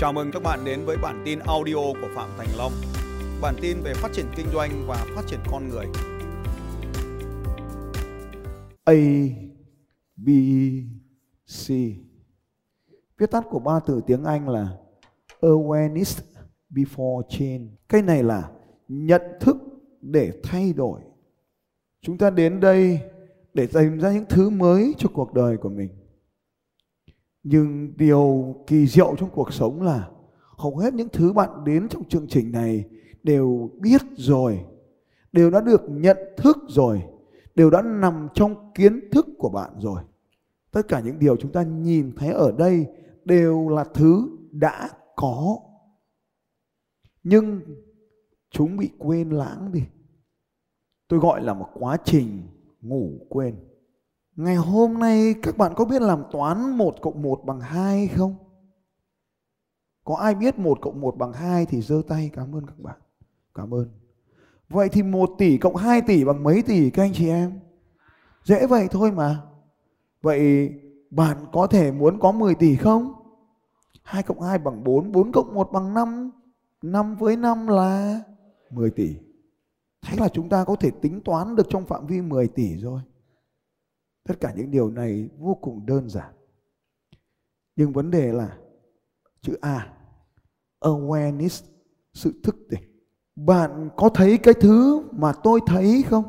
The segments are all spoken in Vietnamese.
Chào mừng các bạn đến với bản tin audio của Phạm Thành Long. Bản tin về phát triển kinh doanh và phát triển con người. A, B, C. Viết tắt của ba từ tiếng Anh là awareness before change. Cái này là nhận thức để thay đổi. Chúng ta đến đây để tìm ra những thứ mới cho cuộc đời của mình. Nhưng điều kỳ diệu trong cuộc sống là hầu hết những thứ bạn đến trong chương trình này đều biết rồi, đều đã được nhận thức rồi, đều đã nằm trong kiến thức của bạn rồi. Tất cả những điều chúng ta nhìn thấy ở đây đều là thứ đã có. Nhưng chúng bị quên lãng đi. Tôi gọi là một quá trình ngủ quên. Ngày hôm nay các bạn có biết làm toán 1 cộng 1 bằng 2 không? Có ai biết 1 cộng 1 bằng 2 thì giơ tay cảm ơn các bạn. Cảm ơn. Vậy thì 1 tỷ cộng 2 tỷ bằng mấy tỷ các anh chị em? Dễ vậy thôi mà. Vậy bạn có thể muốn có 10 tỷ không? 2 cộng 2 bằng 4, 4 cộng 1 bằng 5. 5 với 5 là 10 tỷ. Thế là chúng ta có thể tính toán được trong phạm vi 10 tỷ rồi. Tất cả những điều này vô cùng đơn giản. Nhưng vấn đề là chữ A, awareness, sự thức tỉnh. Bạn có thấy cái thứ mà tôi thấy không?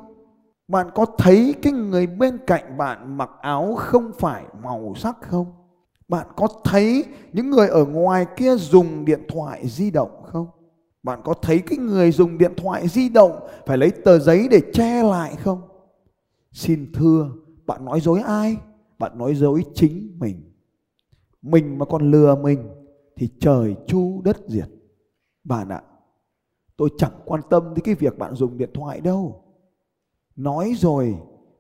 Bạn có thấy cái người bên cạnh bạn mặc áo không phải màu sắc không? Bạn có thấy những người ở ngoài kia dùng điện thoại di động không? Bạn có thấy cái người dùng điện thoại di động phải lấy tờ giấy để che lại không? Xin thưa, bạn nói dối ai? Bạn nói dối chính mình. Mình mà còn lừa mình thì trời chu đất diệt. Bạn ạ, tôi chẳng quan tâm đến cái việc bạn dùng điện thoại đâu. Nói rồi,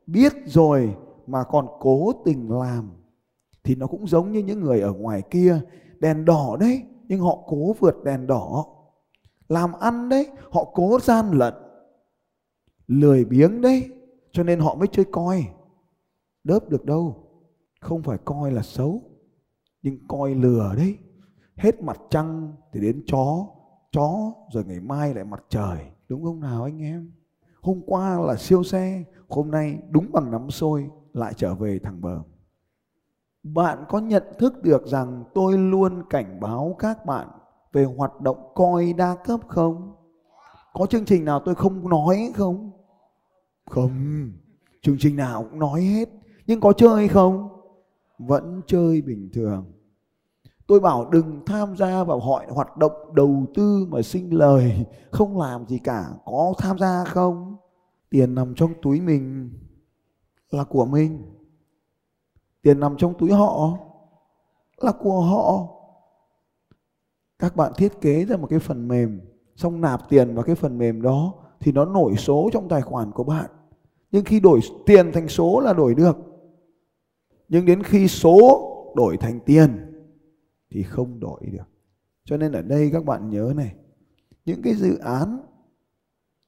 biết rồi mà còn cố tình làm thì nó cũng giống như những người ở ngoài kia đèn đỏ đấy nhưng họ cố vượt đèn đỏ làm ăn đấy họ cố gian lận lười biếng đấy cho nên họ mới chơi coi đớp được đâu, không phải coi là xấu, nhưng coi lừa đấy. Hết mặt trăng thì đến chó chó rồi ngày mai lại mặt trời. Đúng không nào anh em? Hôm qua là siêu xe, hôm nay đúng bằng nắm sôi, lại trở về thẳng bờ. Bạn có nhận thức được rằng tôi luôn cảnh báo các bạn về hoạt động coi đa cấp không? Có chương trình nào tôi không nói không? Không. Chương trình nào cũng nói hết nhưng có chơi hay không? Vẫn chơi bình thường. Tôi bảo đừng tham gia vào hội hoạt động đầu tư mà sinh lời. Không làm gì cả. Có tham gia không? Tiền nằm trong túi mình là của mình. Tiền nằm trong túi họ là của họ. Các bạn thiết kế ra một cái phần mềm. Xong nạp tiền vào cái phần mềm đó thì nó nổi số trong tài khoản của bạn. Nhưng khi đổi tiền thành số là đổi được nhưng đến khi số đổi thành tiền thì không đổi được. Cho nên ở đây các bạn nhớ này, những cái dự án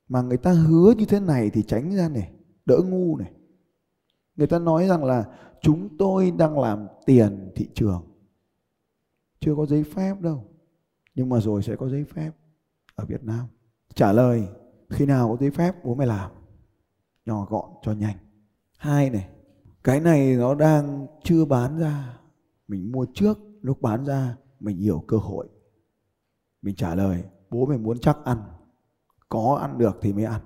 mà người ta hứa như thế này thì tránh ra này, đỡ ngu này. Người ta nói rằng là chúng tôi đang làm tiền thị trường, chưa có giấy phép đâu, nhưng mà rồi sẽ có giấy phép ở Việt Nam. Trả lời, khi nào có giấy phép bố mày làm, nhỏ gọn cho nhanh. Hai này cái này nó đang chưa bán ra. Mình mua trước, lúc bán ra, mình hiểu cơ hội. Mình trả lời, bố mày muốn chắc ăn. Có ăn được thì mới ăn.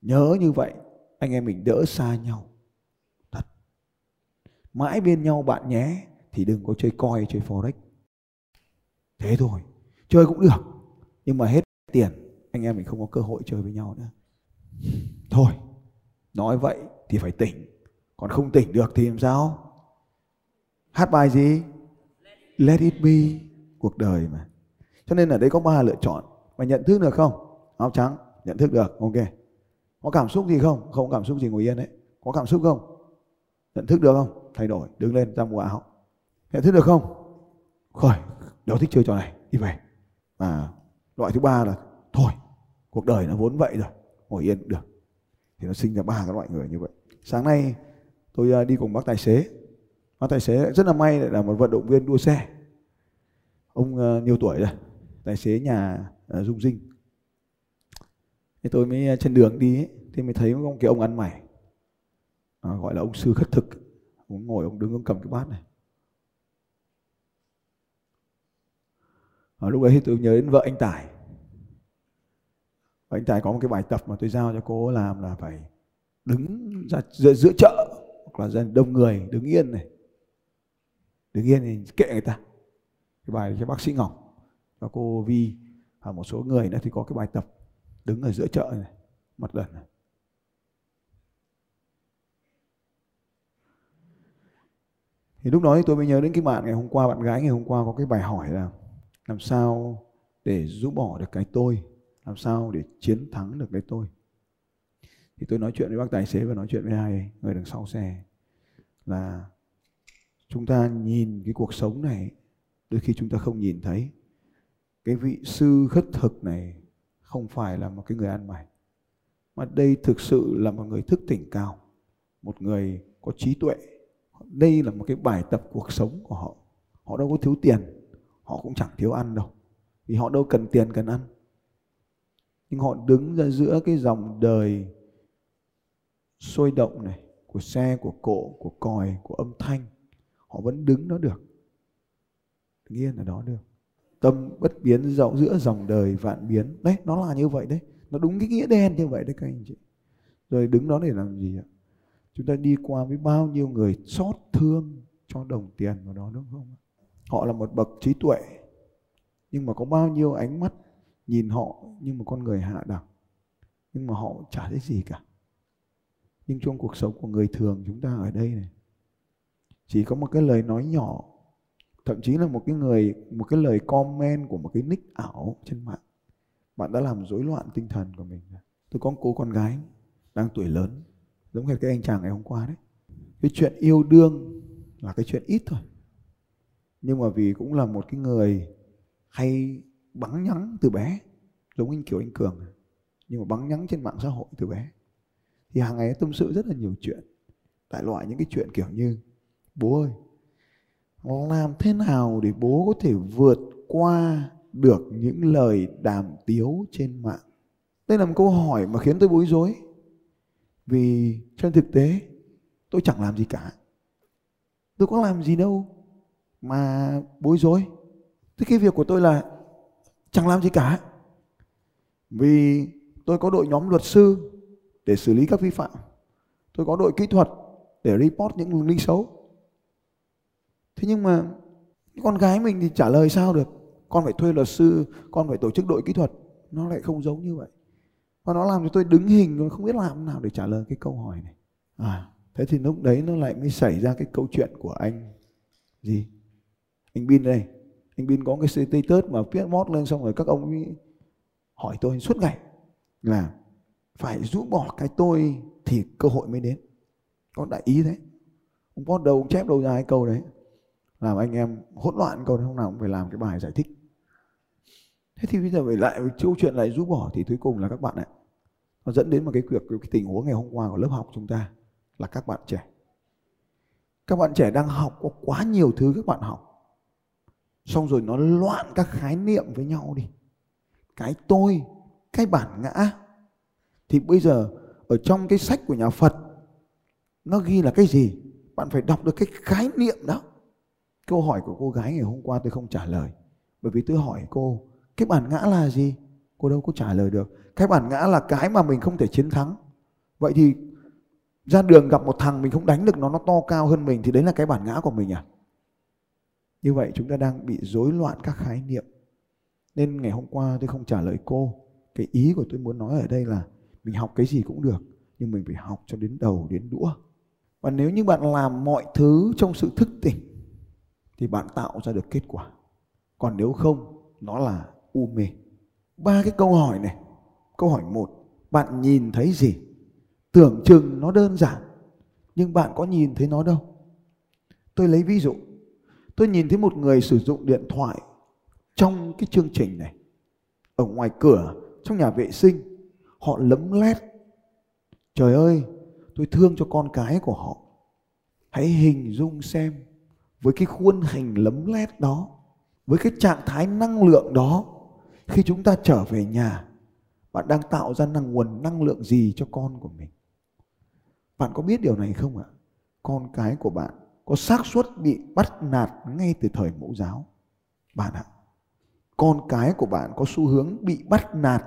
Nhớ như vậy, anh em mình đỡ xa nhau. Thật. Mãi bên nhau bạn nhé, thì đừng có chơi coi, chơi forex. Thế thôi, chơi cũng được. Nhưng mà hết tiền, anh em mình không có cơ hội chơi với nhau nữa. Thôi, nói vậy thì phải tỉnh còn không tỉnh được thì làm sao? Hát bài gì? Let it be, cuộc đời mà. Cho nên ở đây có ba lựa chọn. Mày nhận thức được không? Áo trắng, nhận thức được, ok. Có cảm xúc gì không? Không có cảm xúc gì ngồi yên đấy. Có cảm xúc không? Nhận thức được không? Thay đổi, đứng lên ra mua áo. Nhận thức được không? Khỏi, đâu thích chơi trò này, đi về. Và loại thứ ba là, thôi, cuộc đời nó vốn vậy rồi, ngồi yên, được. Thì nó sinh ra ba cái loại người như vậy. Sáng nay tôi à, đi cùng bác tài xế. Bác tài xế rất là may là một vận động viên đua xe. Ông à, nhiều tuổi rồi tài xế nhà à, dung dinh. Thế tôi mới trên đường đi ấy, thì mới thấy ông kia ông ăn mày. À, gọi là ông sư khất thực. Ông ngồi ông đứng ông cầm cái bát này. À, lúc đấy thì tôi nhớ đến vợ anh Tài. Và anh Tài có một cái bài tập mà tôi giao cho cô làm là phải đứng ra giữa, giữa chợ hoặc là dân, đông người đứng yên này. Đứng yên thì kệ người ta. Cái bài cho bác sĩ Ngọc và cô Vi và một số người nữa thì có cái bài tập đứng ở giữa chợ này mặt lần này. Thì lúc đó thì tôi mới nhớ đến cái bạn ngày hôm qua, bạn gái ngày hôm qua có cái bài hỏi là làm sao để rũ bỏ được cái tôi? Làm sao để chiến thắng được cái tôi? Thì tôi nói chuyện với bác tài xế và nói chuyện với hai người đằng sau xe là chúng ta nhìn cái cuộc sống này, đôi khi chúng ta không nhìn thấy. Cái vị sư khất thực này không phải là một cái người ăn mày, mà đây thực sự là một người thức tỉnh cao, một người có trí tuệ. Đây là một cái bài tập cuộc sống của họ. Họ đâu có thiếu tiền, họ cũng chẳng thiếu ăn đâu, vì họ đâu cần tiền cần ăn. Nhưng họ đứng ra giữa cái dòng đời sôi động này, của xe, của cộ của còi, của âm thanh, họ vẫn đứng đó được. Đứng yên ở đó được. Tâm bất biến rộng giữa dòng đời vạn biến. Đấy, nó là như vậy đấy. Nó đúng cái nghĩa đen như vậy đấy các anh chị. Rồi đứng đó để làm gì ạ? Chúng ta đi qua với bao nhiêu người xót thương cho đồng tiền vào đó, đúng không họ là một bậc trí tuệ, nhưng mà có bao nhiêu ánh mắt nhìn họ như một con người hạ đẳng. Nhưng mà họ chả thấy gì cả nhưng trong cuộc sống của người thường chúng ta ở đây này, chỉ có một cái lời nói nhỏ, thậm chí là một cái người, một cái lời comment của một cái nick ảo trên mạng. Bạn đã làm rối loạn tinh thần của mình tôi có một cô con gái đang tuổi lớn, giống như cái anh chàng ngày hôm qua đấy. Cái chuyện yêu đương là cái chuyện ít thôi. Nhưng mà vì cũng là một cái người hay bắn nhắn từ bé, giống anh kiểu anh cường. Nhưng mà bắn nhắn trên mạng xã hội từ bé thì hàng ngày tâm sự rất là nhiều chuyện. Đại loại những cái chuyện kiểu như, bố ơi làm thế nào để bố có thể vượt qua được những lời đàm tiếu trên mạng? Đây là một câu hỏi mà khiến tôi bối rối. Vì trên thực tế, tôi chẳng làm gì cả. Tôi có làm gì đâu mà bối rối. Thế cái việc của tôi là chẳng làm gì cả. Vì tôi có đội nhóm luật sư để xử lý các vi phạm. Tôi có đội kỹ thuật để report những đường link xấu. Thế nhưng mà con gái mình thì trả lời sao được? Con phải thuê luật sư, con phải tổ chức đội kỹ thuật. Nó lại không giống như vậy. Và nó làm cho tôi đứng hình rồi không biết làm nào để trả lời cái câu hỏi này. À thế thì lúc đấy nó lại mới xảy ra cái câu chuyện của anh gì? Anh bin đây. Anh bin có cái status mà viết mót lên xong rồi các ông ấy hỏi tôi suốt ngày là phải rũ bỏ cái tôi thì cơ hội mới đến. Con đại ý thế. Ông có đầu chép đầu dài câu đấy. Làm anh em hỗn loạn câu đấy, hôm nào cũng phải làm cái bài giải thích. Thế thì bây giờ phải lại câu chuyện lại rũ bỏ thì cuối cùng là các bạn ạ. Nó dẫn đến một cái việc, cái tình huống ngày hôm qua của lớp học chúng ta là các bạn trẻ. Các bạn trẻ đang học có quá nhiều thứ các bạn học. Xong rồi nó loạn các khái niệm với nhau đi. Cái tôi, cái bản ngã thì bây giờ, ở trong cái sách của nhà Phật, nó ghi là cái gì? Bạn phải đọc được cái khái niệm đó. Câu hỏi của cô gái ngày hôm qua tôi không trả lời. Bởi vì tôi hỏi cô, cái bản ngã là gì? Cô đâu có trả lời được. Cái bản ngã là cái mà mình không thể chiến thắng. Vậy thì ra đường gặp một thằng mình không đánh được nó nó to cao hơn mình thì đấy là cái bản ngã của mình à? Như vậy chúng ta đang bị rối loạn các khái niệm. Nên ngày hôm qua tôi không trả lời cô. Cái ý của tôi muốn nói ở đây là mình học cái gì cũng được, nhưng mình phải học cho đến đầu, đến đũa. Và nếu như bạn làm mọi thứ trong sự thức tỉnh, thì bạn tạo ra được kết quả. Còn nếu không, nó là u mê. Ba cái câu hỏi này. Câu hỏi một, bạn nhìn thấy gì? Tưởng chừng nó đơn giản, nhưng bạn có nhìn thấy nó đâu? Tôi lấy ví dụ. Tôi nhìn thấy một người sử dụng điện thoại trong cái chương trình này, ở ngoài cửa, trong nhà vệ sinh họ lấm lét. Trời ơi, tôi thương cho con cái của họ. Hãy hình dung xem, với cái khuôn hình lấm lét đó, với cái trạng thái năng lượng đó, khi chúng ta trở về nhà, bạn đang tạo ra năng nguồn năng lượng gì cho con của mình? Bạn có biết điều này không ạ? Con cái của bạn có xác suất bị bắt nạt ngay từ thời mẫu giáo? Bạn ạ, con cái của bạn có xu hướng bị bắt nạt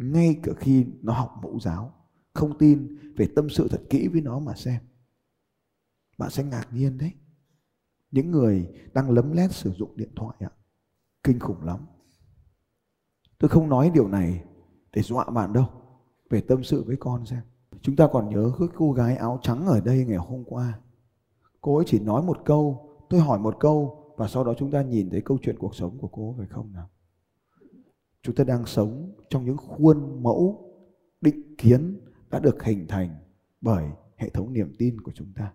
ngay cả khi nó học mẫu giáo, không tin về tâm sự thật kỹ với nó mà xem. Bạn sẽ ngạc nhiên đấy. Những người đang lấm lét sử dụng điện thoại ạ, kinh khủng lắm. Tôi không nói điều này để dọa bạn đâu, về tâm sự với con xem. Chúng ta còn nhớ cái cô gái áo trắng ở đây ngày hôm qua. Cô ấy chỉ nói một câu, tôi hỏi một câu và sau đó chúng ta nhìn thấy câu chuyện cuộc sống của cô phải không nào? Chúng ta đang sống trong những khuôn mẫu định kiến đã được hình thành bởi hệ thống niềm tin của chúng ta.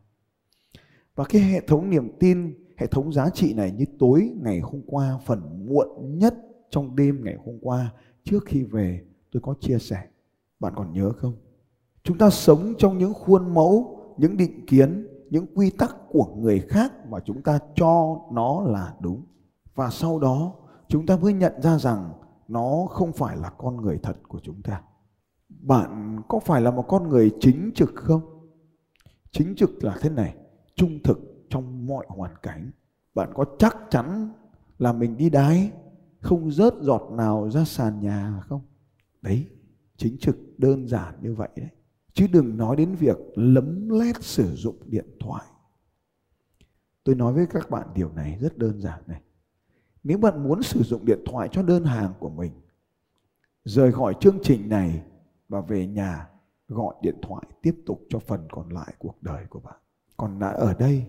Và cái hệ thống niềm tin, hệ thống giá trị này như tối ngày hôm qua, phần muộn nhất trong đêm ngày hôm qua, trước khi về, tôi có chia sẻ. Bạn còn nhớ không? Chúng ta sống trong những khuôn mẫu, những định kiến, những quy tắc của người khác mà chúng ta cho nó là đúng. Và sau đó, chúng ta mới nhận ra rằng nó không phải là con người thật của chúng ta. Bạn có phải là một con người chính trực không? Chính trực là thế này, trung thực trong mọi hoàn cảnh. Bạn có chắc chắn là mình đi đái, không rớt giọt nào ra sàn nhà không? Đấy, chính trực, đơn giản như vậy đấy. Chứ đừng nói đến việc lấm lét sử dụng điện thoại. Tôi nói với các bạn điều này rất đơn giản này nếu bạn muốn sử dụng điện thoại cho đơn hàng của mình, rời khỏi chương trình này và về nhà, gọi điện thoại tiếp tục cho phần còn lại cuộc đời của bạn. Còn đã ở đây,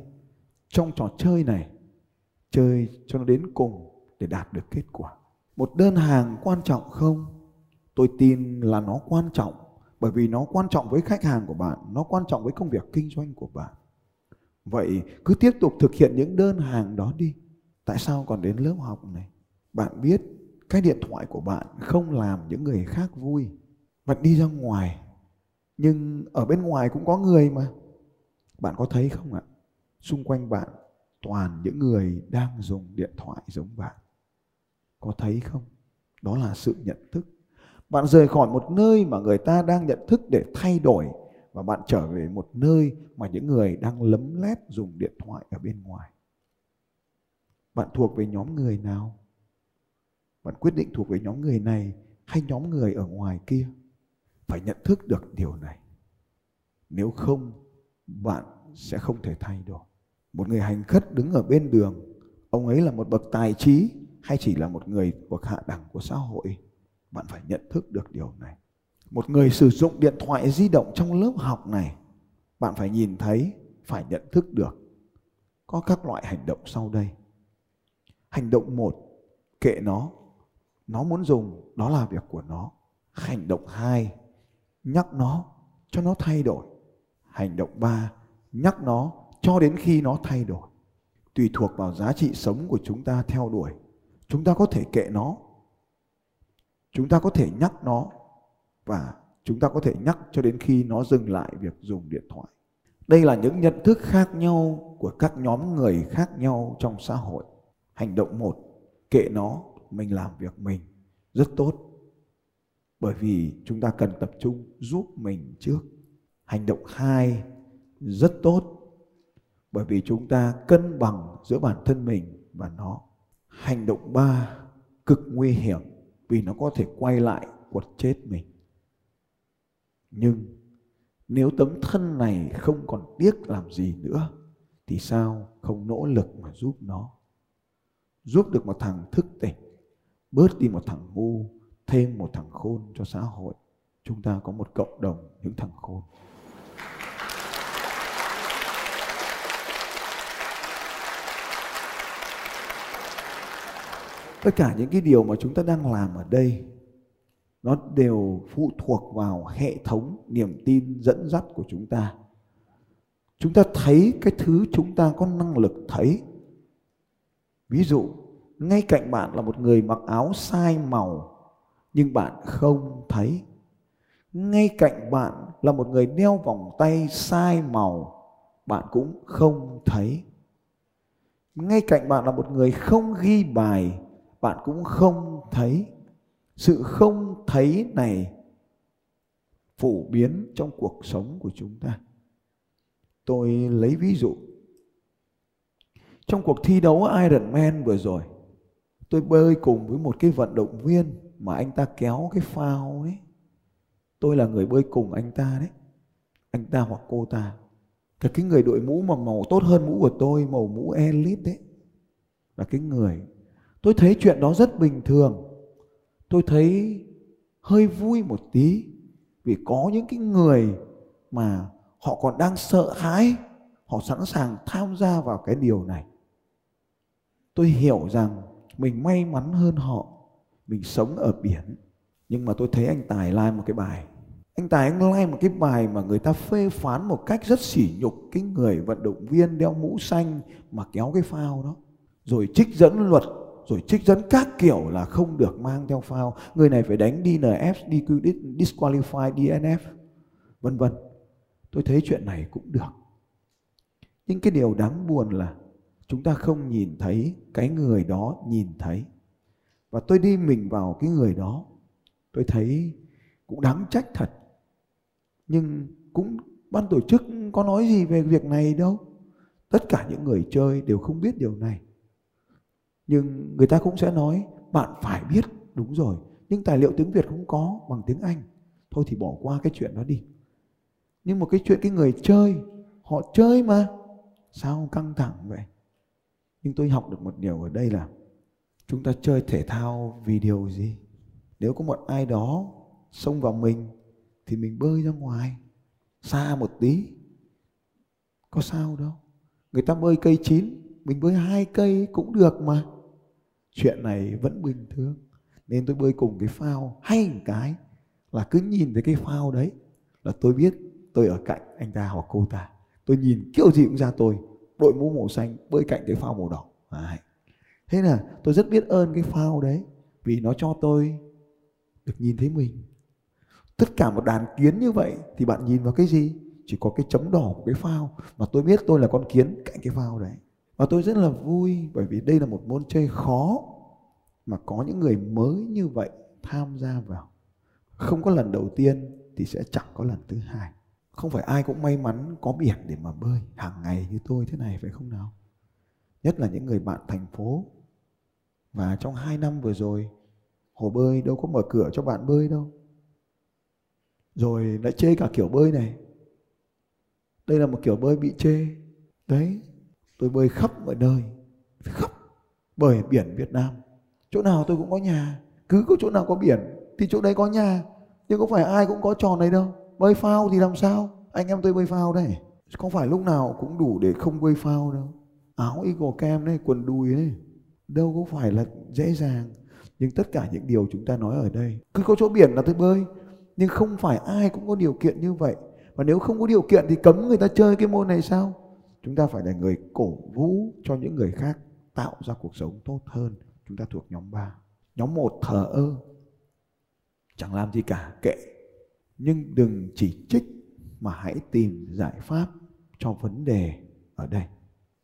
trong trò chơi này, chơi cho nó đến cùng để đạt được kết quả. Một đơn hàng quan trọng không? Tôi tin là nó quan trọng, bởi vì nó quan trọng với khách hàng của bạn, nó quan trọng với công việc kinh doanh của bạn. Vậy cứ tiếp tục thực hiện những đơn hàng đó đi tại sao còn đến lớp học này? Bạn biết cái điện thoại của bạn không làm những người khác vui. Bạn đi ra ngoài, nhưng ở bên ngoài cũng có người mà. Bạn có thấy không ạ? Xung quanh bạn toàn những người đang dùng điện thoại giống bạn. Có thấy không? Đó là sự nhận thức. Bạn rời khỏi một nơi mà người ta đang nhận thức để thay đổi và bạn trở về một nơi mà những người đang lấm lét dùng điện thoại ở bên ngoài bạn thuộc về nhóm người nào? Bạn quyết định thuộc về nhóm người này hay nhóm người ở ngoài kia? Phải nhận thức được điều này. Nếu không, bạn sẽ không thể thay đổi. Một người hành khất đứng ở bên đường, ông ấy là một bậc tài trí hay chỉ là một người bậc hạ đẳng của xã hội? Bạn phải nhận thức được điều này. Một người sử dụng điện thoại di động trong lớp học này, bạn phải nhìn thấy, phải nhận thức được. Có các loại hành động sau đây hành động một, kệ nó. Nó muốn dùng, đó là việc của nó. Hành động hai, nhắc nó cho nó thay đổi. Hành động ba, nhắc nó cho đến khi nó thay đổi. Tùy thuộc vào giá trị sống của chúng ta theo đuổi. Chúng ta có thể kệ nó. Chúng ta có thể nhắc nó. Và chúng ta có thể nhắc cho đến khi nó dừng lại việc dùng điện thoại. Đây là những nhận thức khác nhau của các nhóm người khác nhau trong xã hội hành động một, kệ nó, mình làm việc mình. Rất tốt. Bởi vì chúng ta cần tập trung giúp mình trước. Hành động hai, rất tốt. Bởi vì chúng ta cân bằng giữa bản thân mình và nó. Hành động ba, cực nguy hiểm vì nó có thể quay lại quật chết mình. Nhưng nếu tấm thân này không còn tiếc làm gì nữa, thì sao không nỗ lực mà giúp nó? Giúp được một thằng thức tỉnh, bớt đi một thằng ngu, thêm một thằng khôn cho xã hội. Chúng ta có một cộng đồng những thằng khôn. Tất cả những cái điều mà chúng ta đang làm ở đây, nó đều phụ thuộc vào hệ thống niềm tin dẫn dắt của chúng ta. Chúng ta thấy cái thứ chúng ta có năng lực thấy ví dụ, ngay cạnh bạn là một người mặc áo sai màu, nhưng bạn không thấy. Ngay cạnh bạn là một người đeo vòng tay sai màu, bạn cũng không thấy. Ngay cạnh bạn là một người không ghi bài, bạn cũng không thấy. Sự không thấy này phổ biến trong cuộc sống của chúng ta. Tôi lấy ví dụ trong cuộc thi đấu Ironman vừa rồi, tôi bơi cùng với một cái vận động viên mà anh ta kéo cái phao đấy tôi là người bơi cùng anh ta đấy. Anh ta hoặc cô ta. Cái cái người đội mũ mà màu tốt hơn mũ của tôi, màu mũ elite đấy. Là cái người. Tôi thấy chuyện đó rất bình thường. Tôi thấy hơi vui một tí vì có những cái người mà họ còn đang sợ hãi, họ sẵn sàng tham gia vào cái điều này tôi hiểu rằng mình may mắn hơn họ, mình sống ở biển. Nhưng mà tôi thấy anh tài like một cái bài. Anh tài, anh like một cái bài mà người ta phê phán một cách rất sỉ nhục cái người vận động viên đeo mũ xanh mà kéo cái phao đó. Rồi trích dẫn luật, rồi trích dẫn các kiểu là không được mang theo phao. Người này phải đánh DNF DQ disqualify DNF vân vân. Tôi thấy chuyện này cũng được. Nhưng cái điều đáng buồn là chúng ta không nhìn thấy, cái người đó nhìn thấy. Và tôi đi mình vào cái người đó. Tôi thấy cũng đáng trách thật. Nhưng cũng, ban tổ chức có nói gì về việc này đâu. Tất cả những người chơi đều không biết điều này. Nhưng người ta cũng sẽ nói, bạn phải biết, đúng rồi. Nhưng tài liệu tiếng việt không có bằng tiếng anh. Thôi thì bỏ qua cái chuyện đó đi. Nhưng một cái chuyện cái người chơi, họ chơi mà. Sao căng thẳng vậy? Nhưng tôi học được một điều ở đây là chúng ta chơi thể thao vì điều gì? Nếu có một ai đó xông vào mình thì mình bơi ra ngoài, xa một tí. Có sao đâu. Người ta bơi cây chín, mình bơi hai cây cũng được mà. Chuyện này vẫn bình thường. Nên tôi bơi cùng cái phao. Hay một cái là cứ nhìn thấy cái phao đấy là tôi biết tôi ở cạnh anh ta hoặc cô ta. Tôi nhìn kiểu gì cũng ra tôi đội mũ màu xanh bơi cạnh cái phao màu đỏ. Đấy. thế là tôi rất biết ơn cái phao đấy, vì nó cho tôi được nhìn thấy mình. Tất cả một đàn kiến như vậy thì bạn nhìn vào cái gì? Chỉ có cái chấm đỏ của cái phao mà tôi biết tôi là con kiến cạnh cái phao đấy. Và tôi rất là vui bởi vì đây là một môn chơi khó mà có những người mới như vậy tham gia vào. Không có lần đầu tiên thì sẽ chẳng có lần thứ hai không phải ai cũng may mắn có biển để mà bơi hàng ngày như tôi thế này, phải không nào? Nhất là những người bạn thành phố. Và trong hai năm vừa rồi, hồ bơi đâu có mở cửa cho bạn bơi đâu. Rồi lại chê cả kiểu bơi này. Đây là một kiểu bơi bị chê. Đấy, tôi bơi khắp mọi nơi, khắp bởi biển Việt Nam. Chỗ nào tôi cũng có nhà, cứ có chỗ nào có biển thì chỗ đấy có nhà. Nhưng có phải ai cũng có trò này đâu bơi phao thì làm sao? Anh em tôi bơi phao đây. Không phải lúc nào cũng đủ để không bơi phao đâu? Áo eagle cam này quần đùi này đâu có phải là dễ dàng. Nhưng tất cả những điều chúng ta nói ở đây, cứ có chỗ biển là tôi bơi. Nhưng không phải ai cũng có điều kiện như vậy. Và nếu không có điều kiện thì cấm người ta chơi cái môn này sao? Chúng ta phải là người cổ vũ cho những người khác, tạo ra cuộc sống tốt hơn. Chúng ta thuộc nhóm 3 nhóm 1 thờ ơ. Chẳng làm gì cả, kệ nhưng đừng chỉ trích mà hãy tìm giải pháp cho vấn đề ở đây.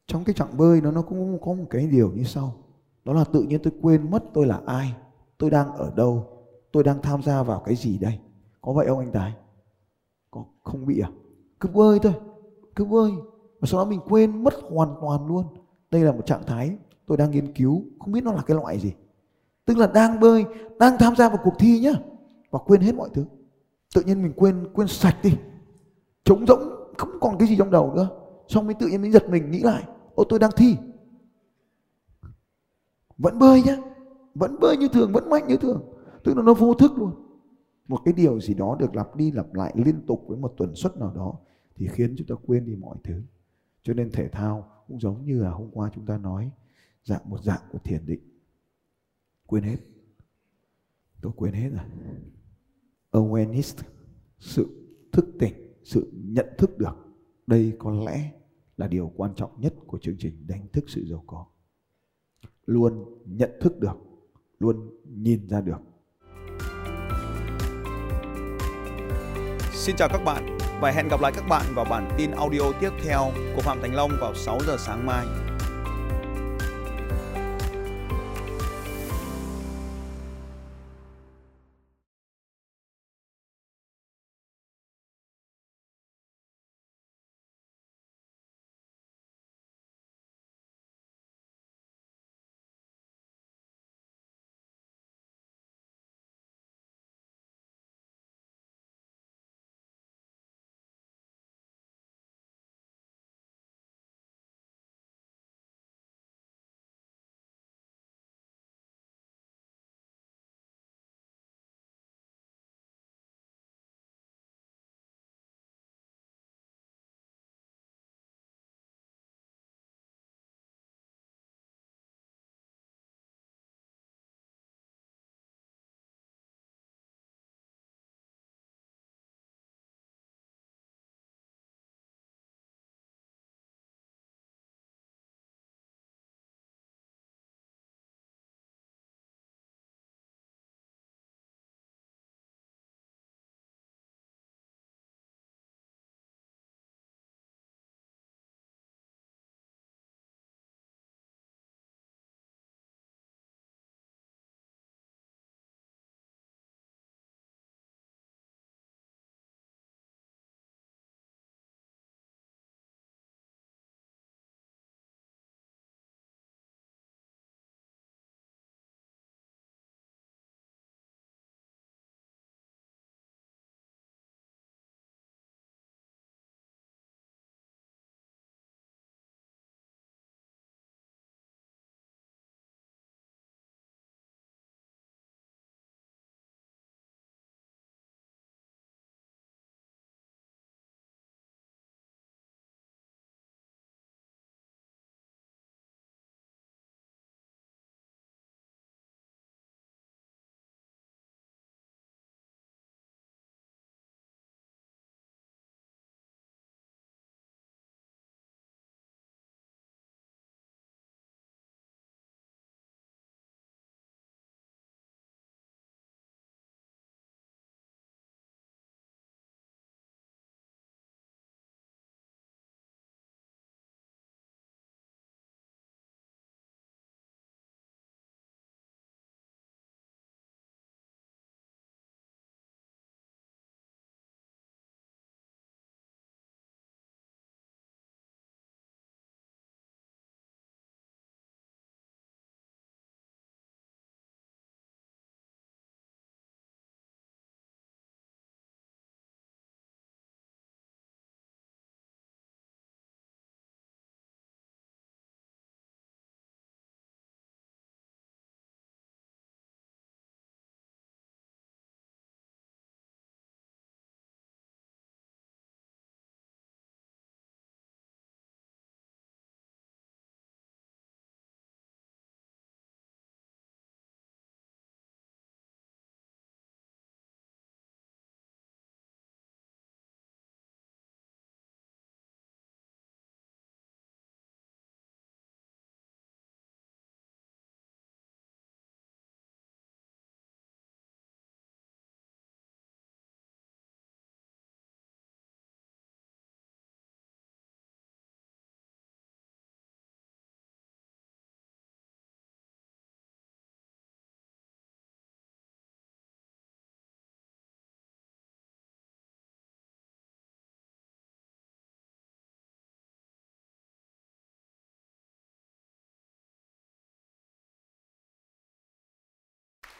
Trong cái chặng bơi nó nó cũng có một cái điều như sau. Đó là tự nhiên tôi quên mất tôi là ai, tôi đang ở đâu, tôi đang tham gia vào cái gì đây. Có vậy không anh tài? Có, không bị à? Cứ bơi thôi, cứ bơi. Và sau đó mình quên mất hoàn toàn luôn. Đây là một trạng thái tôi đang nghiên cứu, không biết nó là cái loại gì. Tức là đang bơi, đang tham gia vào cuộc thi nhá, và quên hết mọi thứ tự nhiên mình quên quên sạch đi. Trống rỗng, không còn cái gì trong đầu nữa. Xong mới tự nhiên mới giật mình, nghĩ lại, ô, tôi đang thi. Vẫn bơi nhá, vẫn bơi như thường, vẫn mạnh như thường. Tức là nó vô thức luôn. Một cái điều gì đó được lặp đi lặp lại liên tục với một tuần suất nào đó thì khiến chúng ta quên đi mọi thứ. Cho nên thể thao cũng giống như là hôm qua chúng ta nói, dạng một dạng của thiền định. Quên hết. Tôi quên hết rồi awareness, sự thức tỉnh, sự nhận thức được. Đây có lẽ là điều quan trọng nhất của chương trình đánh thức sự giàu có. Luôn nhận thức được, luôn nhìn ra được. Xin chào các bạn và hẹn gặp lại các bạn vào bản tin audio tiếp theo của Phạm Thành Long vào 6 giờ sáng mai.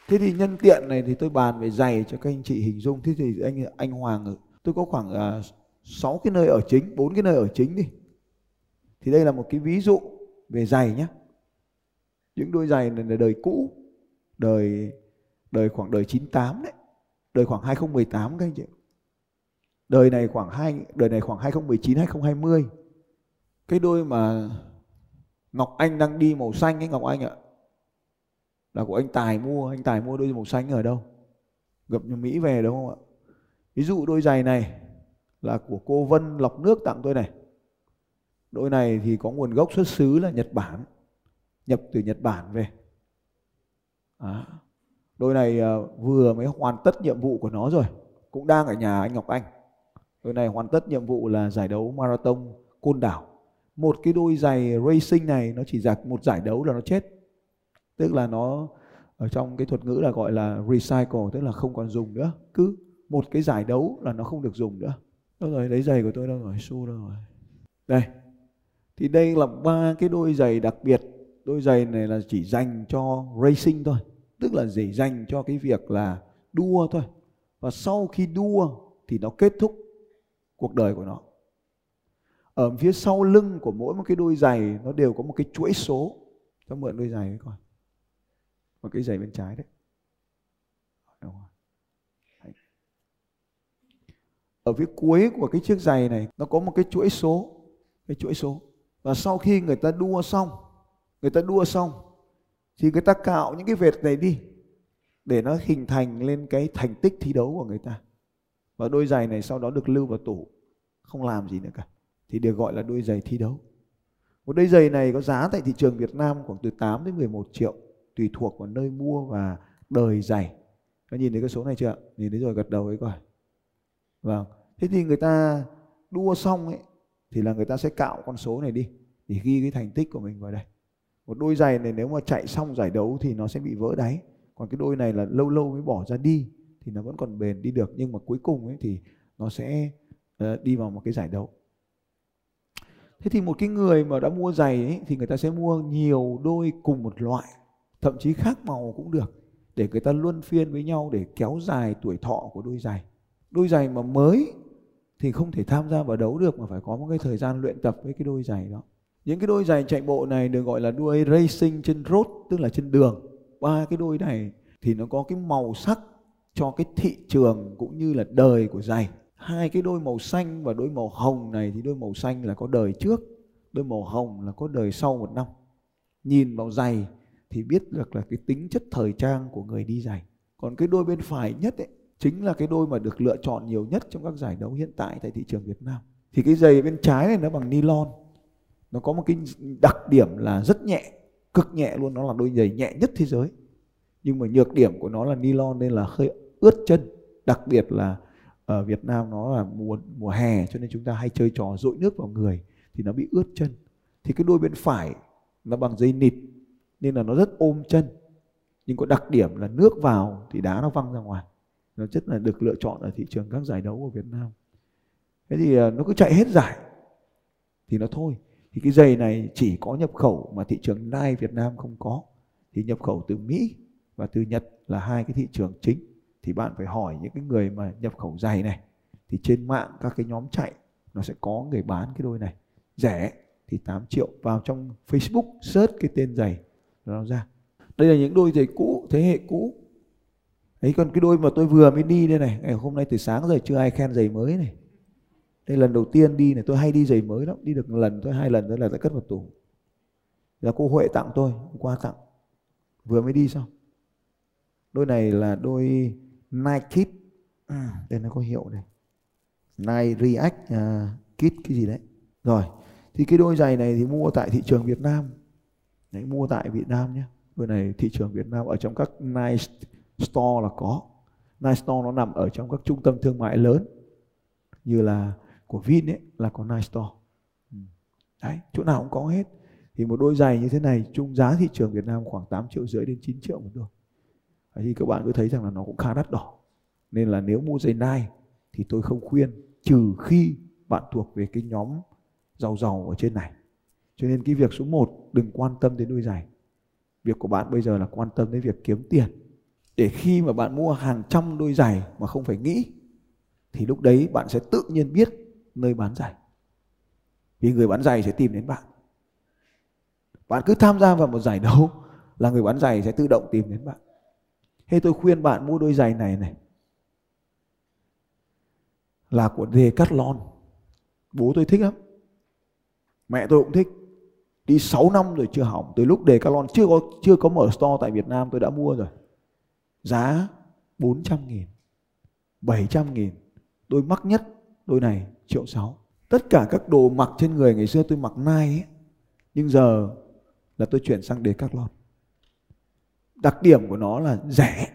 Thế thì nhân tiện này thì tôi bàn về giày cho các anh chị hình dung. Thế thì anh anh Hoàng tôi có khoảng à, uh, 6 cái nơi ở chính bốn cái nơi ở chính đi. Thì đây là một cái ví dụ về giày nhé những đôi giày này là đời cũ đời đời khoảng đời 98 đấy. Đời khoảng 2018 các anh chị. Đời này khoảng hai đời này khoảng 2019 2020 cái đôi mà Ngọc Anh đang đi màu xanh ấy Ngọc Anh ạ là của anh Tài mua anh Tài mua đôi màu xanh ở đâu? Gặp nhà Mỹ về đúng không ạ? Ví dụ đôi giày này là của cô Vân lọc nước tặng tôi này. Đôi này thì có nguồn gốc xuất xứ là Nhật Bản nhập từ Nhật Bản về. À, đôi này ờ, vừa mới hoàn tất nhiệm vụ của nó rồi cũng đang ở nhà anh Ngọc Anh. Đôi này hoàn tất nhiệm vụ là giải đấu marathon côn đảo. Một cái đôi giày racing này nó chỉ giặt một giải đấu là nó chết tức là nó, ở trong cái thuật ngữ là gọi là recycle, tức là không còn dùng nữa. Cứ một cái giải đấu là nó không được dùng nữa. Đâu rồi lấy giày của tôi đâu rồi xu đâu rồi đây. Thì đây là ba cái đôi giày đặc biệt. Đôi giày này là chỉ dành cho racing thôi. Tức là chỉ dành cho cái việc là đua thôi. Và sau khi đua thì nó kết thúc cuộc đời của nó. Ở phía sau lưng của mỗi một cái đôi giày, nó đều có một cái chuỗi số. Cho mượn đôi giày ấy coi một cái giày bên trái đấy. Ở phía cuối của cái chiếc giày này, nó có một cái chuỗi số. Cái chuỗi số. Và sau khi người ta đua xong, người ta đua xong, thì người ta cạo những cái vệt này đi, để nó hình thành lên cái thành tích thi đấu của người ta. Và đôi giày này sau đó được lưu vào tủ, không làm gì nữa cả. Thì được gọi là đôi giày thi đấu. Một đôi giày này có giá tại thị trường Việt Nam khoảng từ 8 đến 11 triệu tùy thuộc vào nơi mua và đời giày. Có nhìn thấy cái số này chưa nhìn thấy rồi gật đầu ấy coi. Vâng. Thế thì người ta đua xong ấy thì là người ta sẽ cạo con số này đi để ghi cái thành tích của mình vào đây. Một đôi giày này nếu mà chạy xong giải đấu thì nó sẽ bị vỡ đáy. Còn cái đôi này là lâu lâu mới bỏ ra đi thì nó vẫn còn bền đi được. Nhưng mà cuối cùng ấy thì nó sẽ uh, đi vào một cái giải đấu. Thế thì một cái người mà đã mua giày ấy, thì người ta sẽ mua nhiều đôi cùng một loại thậm chí khác màu cũng được, để người ta luân phiên với nhau để kéo dài tuổi thọ của đôi giày. Đôi giày mà mới thì không thể tham gia vào đấu được mà phải có một cái thời gian luyện tập với cái đôi giày đó. Những cái đôi giày chạy bộ này được gọi là đôi racing trên road, tức là trên đường. Ba cái đôi này thì nó có cái màu sắc cho cái thị trường cũng như là đời của giày. Hai cái đôi màu xanh và đôi màu hồng này thì đôi màu xanh là có đời trước, đôi màu hồng là có đời sau một năm. Nhìn vào giày thì biết được là cái tính chất thời trang của người đi giày. Còn cái đôi bên phải nhất ấy, chính là cái đôi mà được lựa chọn nhiều nhất trong các giải đấu hiện tại tại thị trường Việt Nam. Thì cái giày bên trái này nó bằng nylon. Nó có một cái đặc điểm là rất nhẹ cực nhẹ luôn nó là đôi giày nhẹ nhất thế giới. Nhưng mà nhược điểm của nó là nylon nên là hơi ướt chân. Đặc biệt là ở Việt Nam nó là mùa mùa hè cho nên chúng ta hay chơi trò dội nước vào người thì nó bị ướt chân. Thì cái đôi bên phải nó bằng dây nịt nên là nó rất ôm chân. Nhưng có đặc điểm là nước vào thì đá nó văng ra ngoài. Nó rất là được lựa chọn ở thị trường các giải đấu của Việt Nam. Thế thì à, nó cứ chạy hết giải thì nó thôi. Thì cái giày này chỉ có nhập khẩu mà thị trường Nike Việt Nam không có. Thì nhập khẩu từ Mỹ và từ Nhật là hai cái thị trường chính. Thì bạn phải hỏi những cái người mà nhập khẩu giày này, thì trên mạng các cái nhóm chạy, nó sẽ có người bán cái đôi này. Rẻ thì 8 triệu. Vào trong Facebook search cái tên giày nó ra. Đây là những đôi giày cũ thế hệ cũ. Ấy còn cái đôi mà tôi vừa mới đi đây này ngày hôm nay từ sáng giờ chưa ai khen giày mới này. Đây lần đầu tiên đi này tôi hay đi giày mới lắm. Đi được một lần tôi hai lần đó là đã cất vào tủ. Là cô huệ tặng tôi hôm qua tặng. Vừa mới đi xong. Đôi này là đôi Nike à, đây nó có hiệu này Nike React à, uh, Kid cái gì đấy. Rồi thì cái đôi giày này thì mua tại thị trường Việt Nam đấy, mua tại Việt Nam nhé. Đôi này thị trường Việt Nam ở trong các Nike Store là có. Nike Store nó nằm ở trong các trung tâm thương mại lớn như là của Vin ấy, là có Nike Store. Ừ. Đấy, chỗ nào cũng có hết. Thì một đôi giày như thế này, chung giá thị trường Việt Nam khoảng 8 triệu rưỡi đến 9 triệu một đôi. Thì các bạn cứ thấy rằng là nó cũng khá đắt đỏ. Nên là nếu mua giày Nike thì tôi không khuyên, trừ khi bạn thuộc về cái nhóm giàu giàu ở trên này cho nên cái việc số 1 đừng quan tâm đến đôi giày việc của bạn bây giờ là quan tâm đến việc kiếm tiền để khi mà bạn mua hàng trăm đôi giày mà không phải nghĩ, thì lúc đấy bạn sẽ tự nhiên biết nơi bán giày vì người bán giày sẽ tìm đến bạn bạn cứ tham gia vào một giải đấu là người bán giày sẽ tự động tìm đến bạn Thế tôi khuyên bạn mua đôi giày này này là của Decathlon. Bố tôi thích lắm. Mẹ tôi cũng thích. Đi 6 năm rồi chưa hỏng. Từ lúc Decathlon chưa có chưa có mở store tại Việt Nam, tôi đã mua rồi. Giá 400 nghìn 700 nghìn. Đôi mắc nhất đôi này, triệu 6 Tất cả các đồ mặc trên người, ngày xưa tôi mặc nai ấy. Nhưng giờ là tôi chuyển sang Decathlon. Đặc điểm của nó là rẻ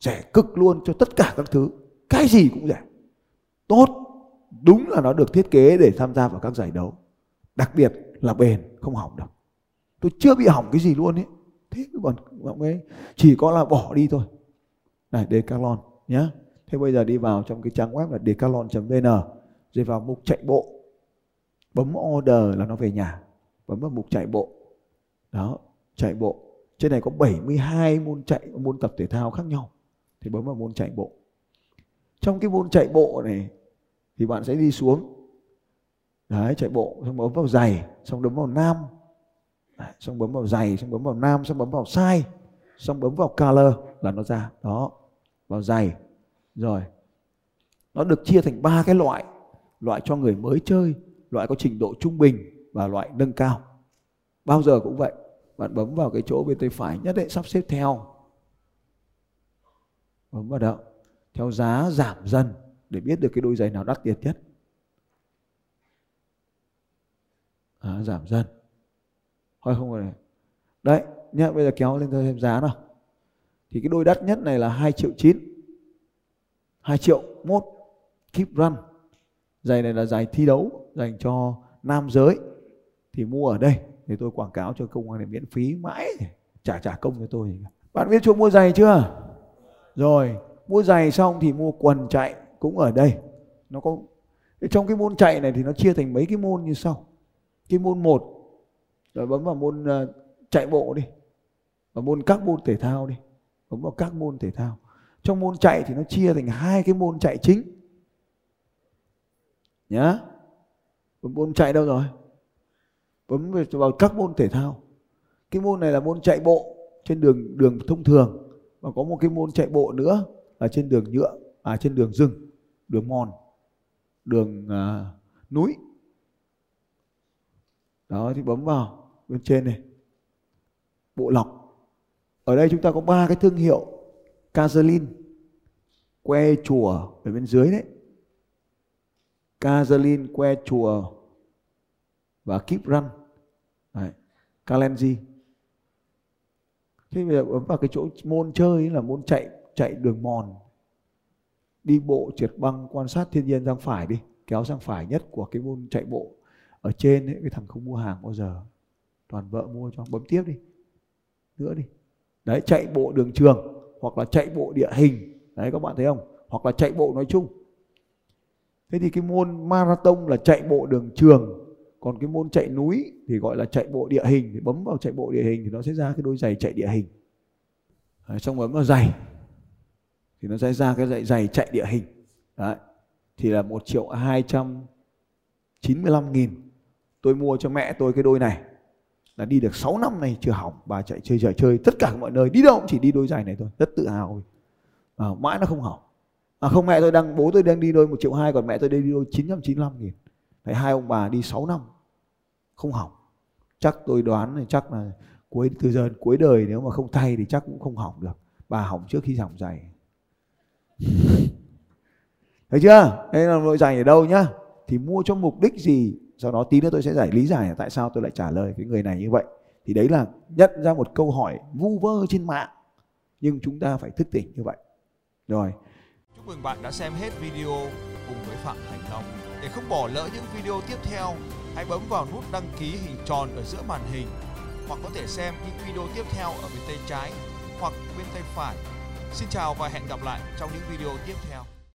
rẻ cực luôn cho tất cả các thứ. Cái gì cũng rẻ. Tốt. Đúng là nó được thiết kế để tham gia vào các giải đấu. Đặc biệt là bền, không hỏng đâu. Tôi chưa bị hỏng cái gì luôn ấy. Thế còn bọn ấy, chỉ có là bỏ đi thôi. Này, Decathlon nhé thế bây giờ đi vào trong cái trang web là decathlon.vn rồi vào mục chạy bộ. Bấm order là nó về nhà. Bấm vào mục chạy bộ. Đó, chạy bộ. Trên này có 72 môn chạy, môn tập thể thao khác nhau. Thì bấm vào môn chạy bộ. Trong cái môn chạy bộ này thì bạn sẽ đi xuống đấy chạy bộ xong bấm vào giày xong bấm vào nam. Đấy, xong bấm vào giày xong bấm vào nam xong bấm vào size xong bấm vào color là nó ra. Đó vào giày. Rồi nó được chia thành ba cái loại. Loại cho người mới chơi loại có trình độ trung bình và loại nâng cao. Bao giờ cũng vậy bạn bấm vào cái chỗ bên tay phải nhất định sắp xếp theo. Bấm vào đó theo giá giảm dần để biết được cái đôi giày nào đắt tiền nhất. À, giảm dần. Thôi không phải đấy nhá bây giờ kéo lên thêm giá nào. Thì cái đôi đắt nhất này là 2 triệu 9 2 triệu 1 keep run. Giày này là giày thi đấu dành cho nam giới. Thì mua ở đây thì tôi quảng cáo cho công an này miễn phí mãi. Trả trả công cho tôi bạn biết chỗ mua giày chưa? Rồi mua giày xong thì mua quần chạy cũng ở đây. Nó có trong cái môn chạy này thì nó chia thành mấy cái môn như sau cái môn một rồi bấm vào môn uh, chạy bộ đi và môn các môn thể thao đi bấm vào các môn thể thao. Trong môn chạy thì nó chia thành hai cái môn chạy chính. Nhá. Môn chạy đâu rồi? Bấm vào các môn thể thao. Cái môn này là môn chạy bộ trên đường đường thông thường và có một cái môn chạy bộ nữa là trên đường nhựa à trên đường rừng đường mòn đường à, núi đó, thì bấm vào bên trên này. Bộ lọc. Ở đây chúng ta có ba cái thương hiệu Kazalin que chùa ở bên dưới đấy. Kazalin que chùa và Keep Run. Đấy. Kalenji. Thế bây giờ bấm vào cái chỗ môn chơi là môn chạy chạy đường mòn. Đi bộ, trượt băng, quan sát thiên nhiên sang phải đi, kéo sang phải nhất của cái môn chạy bộ ở trên ấy cái thằng không mua hàng bao giờ. Toàn vợ mua cho bấm tiếp đi. Nữa đi. Đấy chạy bộ đường trường hoặc là chạy bộ địa hình. Đấy các bạn thấy không? Hoặc là chạy bộ nói chung. Thế thì cái môn marathon là chạy bộ đường trường. Còn cái môn chạy núi thì gọi là chạy bộ địa hình. Thì bấm vào chạy bộ địa hình thì nó sẽ ra cái đôi giày chạy địa hình. Đấy, xong bấm vào giày. Thì nó sẽ ra cái giày giày chạy địa hình. Đấy. thì là một triệu hai trăm chín mươi lăm nghìn tôi mua cho mẹ tôi cái đôi này. Là đi được 6 năm này chưa hỏng bà chạy chơi chơi chơi tất cả mọi nơi. Đi đâu cũng chỉ đi đôi giày này thôi rất tự hào. À, mãi nó không hỏng. À không mẹ tôi đang bố tôi đang đi đôi một triệu hai còn mẹ tôi đi đôi chín trăm chín mươi lăm nghìn. Đấy, hai ông bà đi 6 năm không hỏng. Chắc tôi đoán là chắc là cuối từ giờ cuối đời nếu mà không thay thì chắc cũng không hỏng được. Bà hỏng trước khi hỏng giày. Thấy chưa? Đây là nội giày ở đâu nhá? Thì mua cho mục đích gì? Sau đó tí nữa tôi sẽ giải lý giải tại sao tôi lại trả lời cái người này như vậy thì đấy là nhận ra một câu hỏi vu vơ trên mạng nhưng chúng ta phải thức tỉnh như vậy rồi chúc mừng bạn đã xem hết video cùng với phạm thành long để không bỏ lỡ những video tiếp theo, hãy bấm vào nút đăng ký hình tròn ở giữa màn hình hoặc có thể xem những video tiếp theo ở bên tay trái hoặc bên tay phải. Xin chào và hẹn gặp lại trong những video tiếp theo.